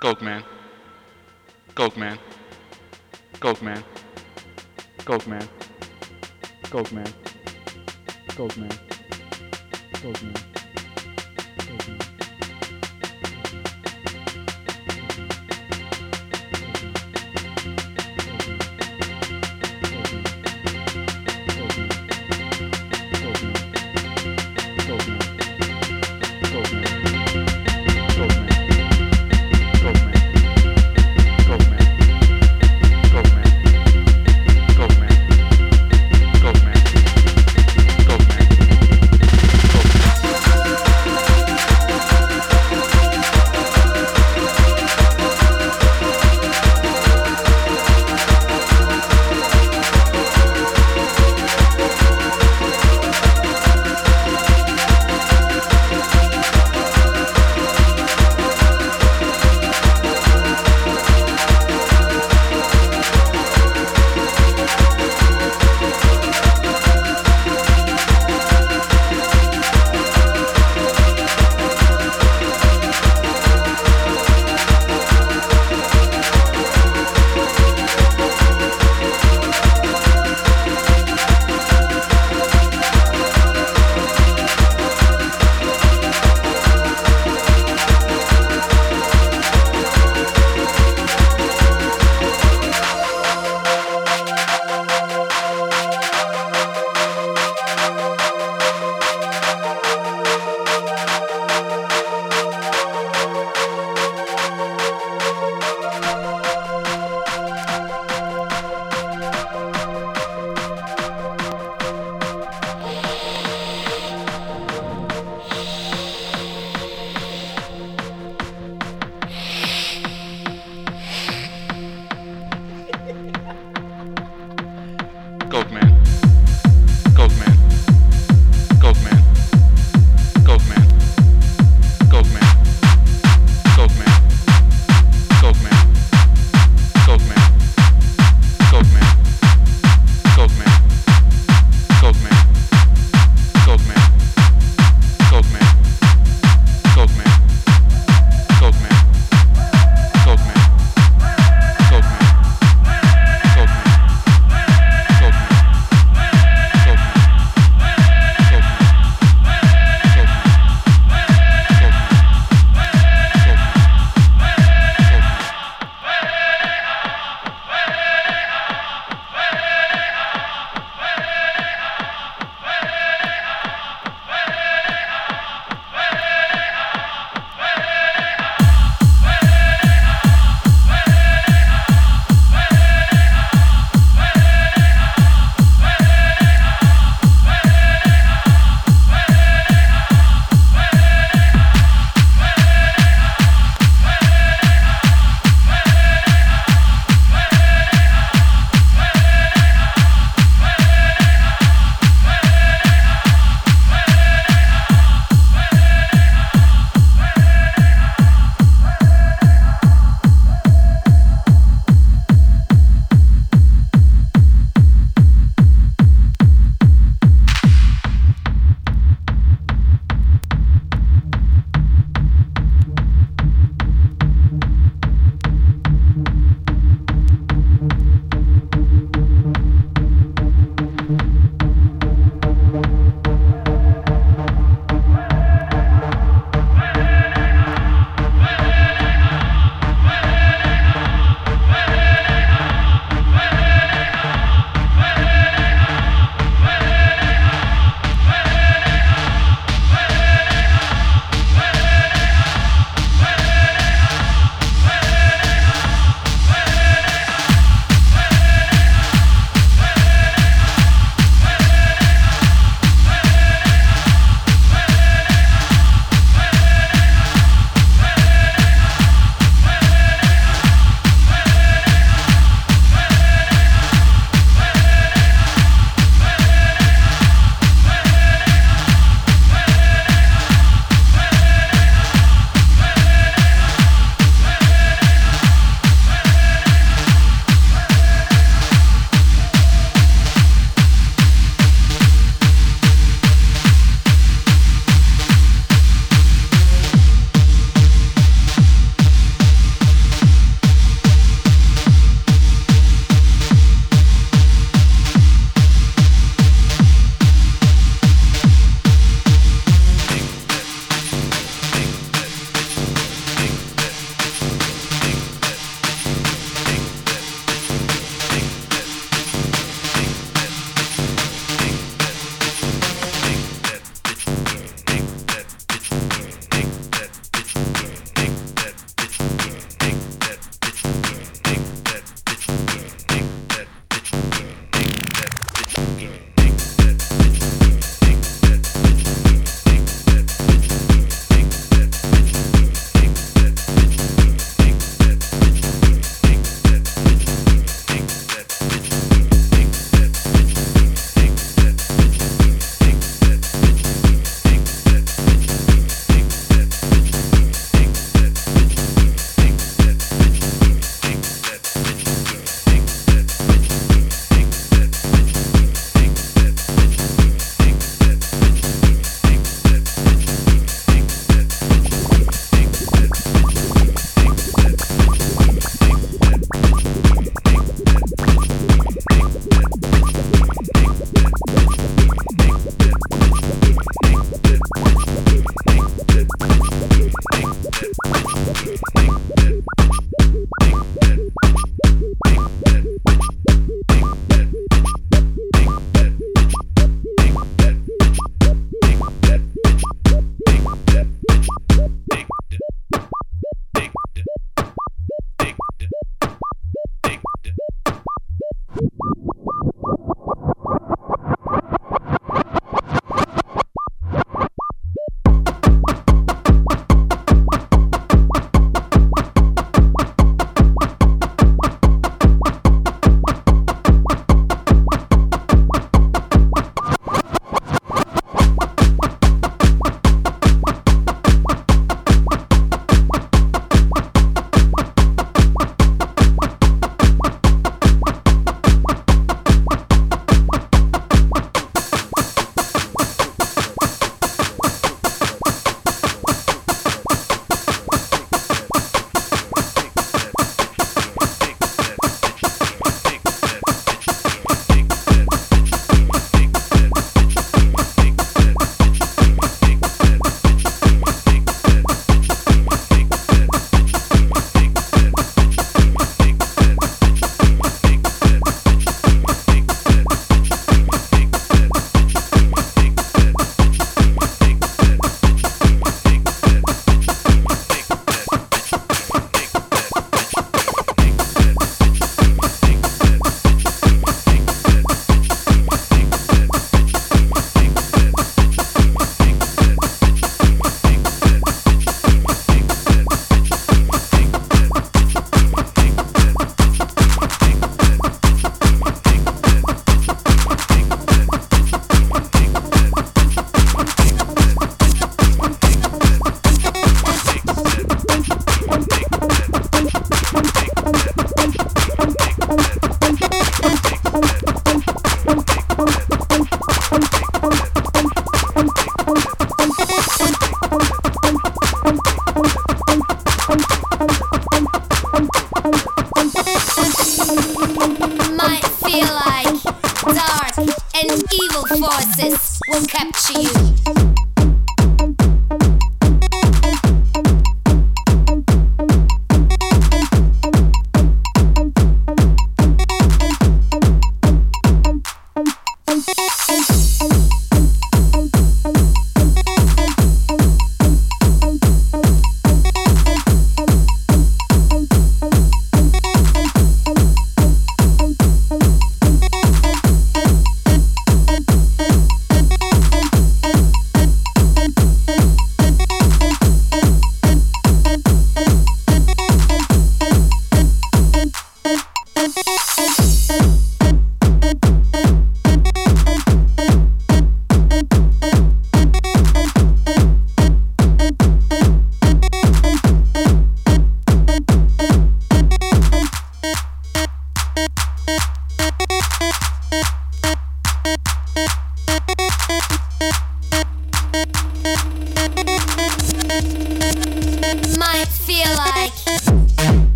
Coke man. Coke man. Coke man. Coke man. Coke man. Coke man. Coke man.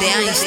De.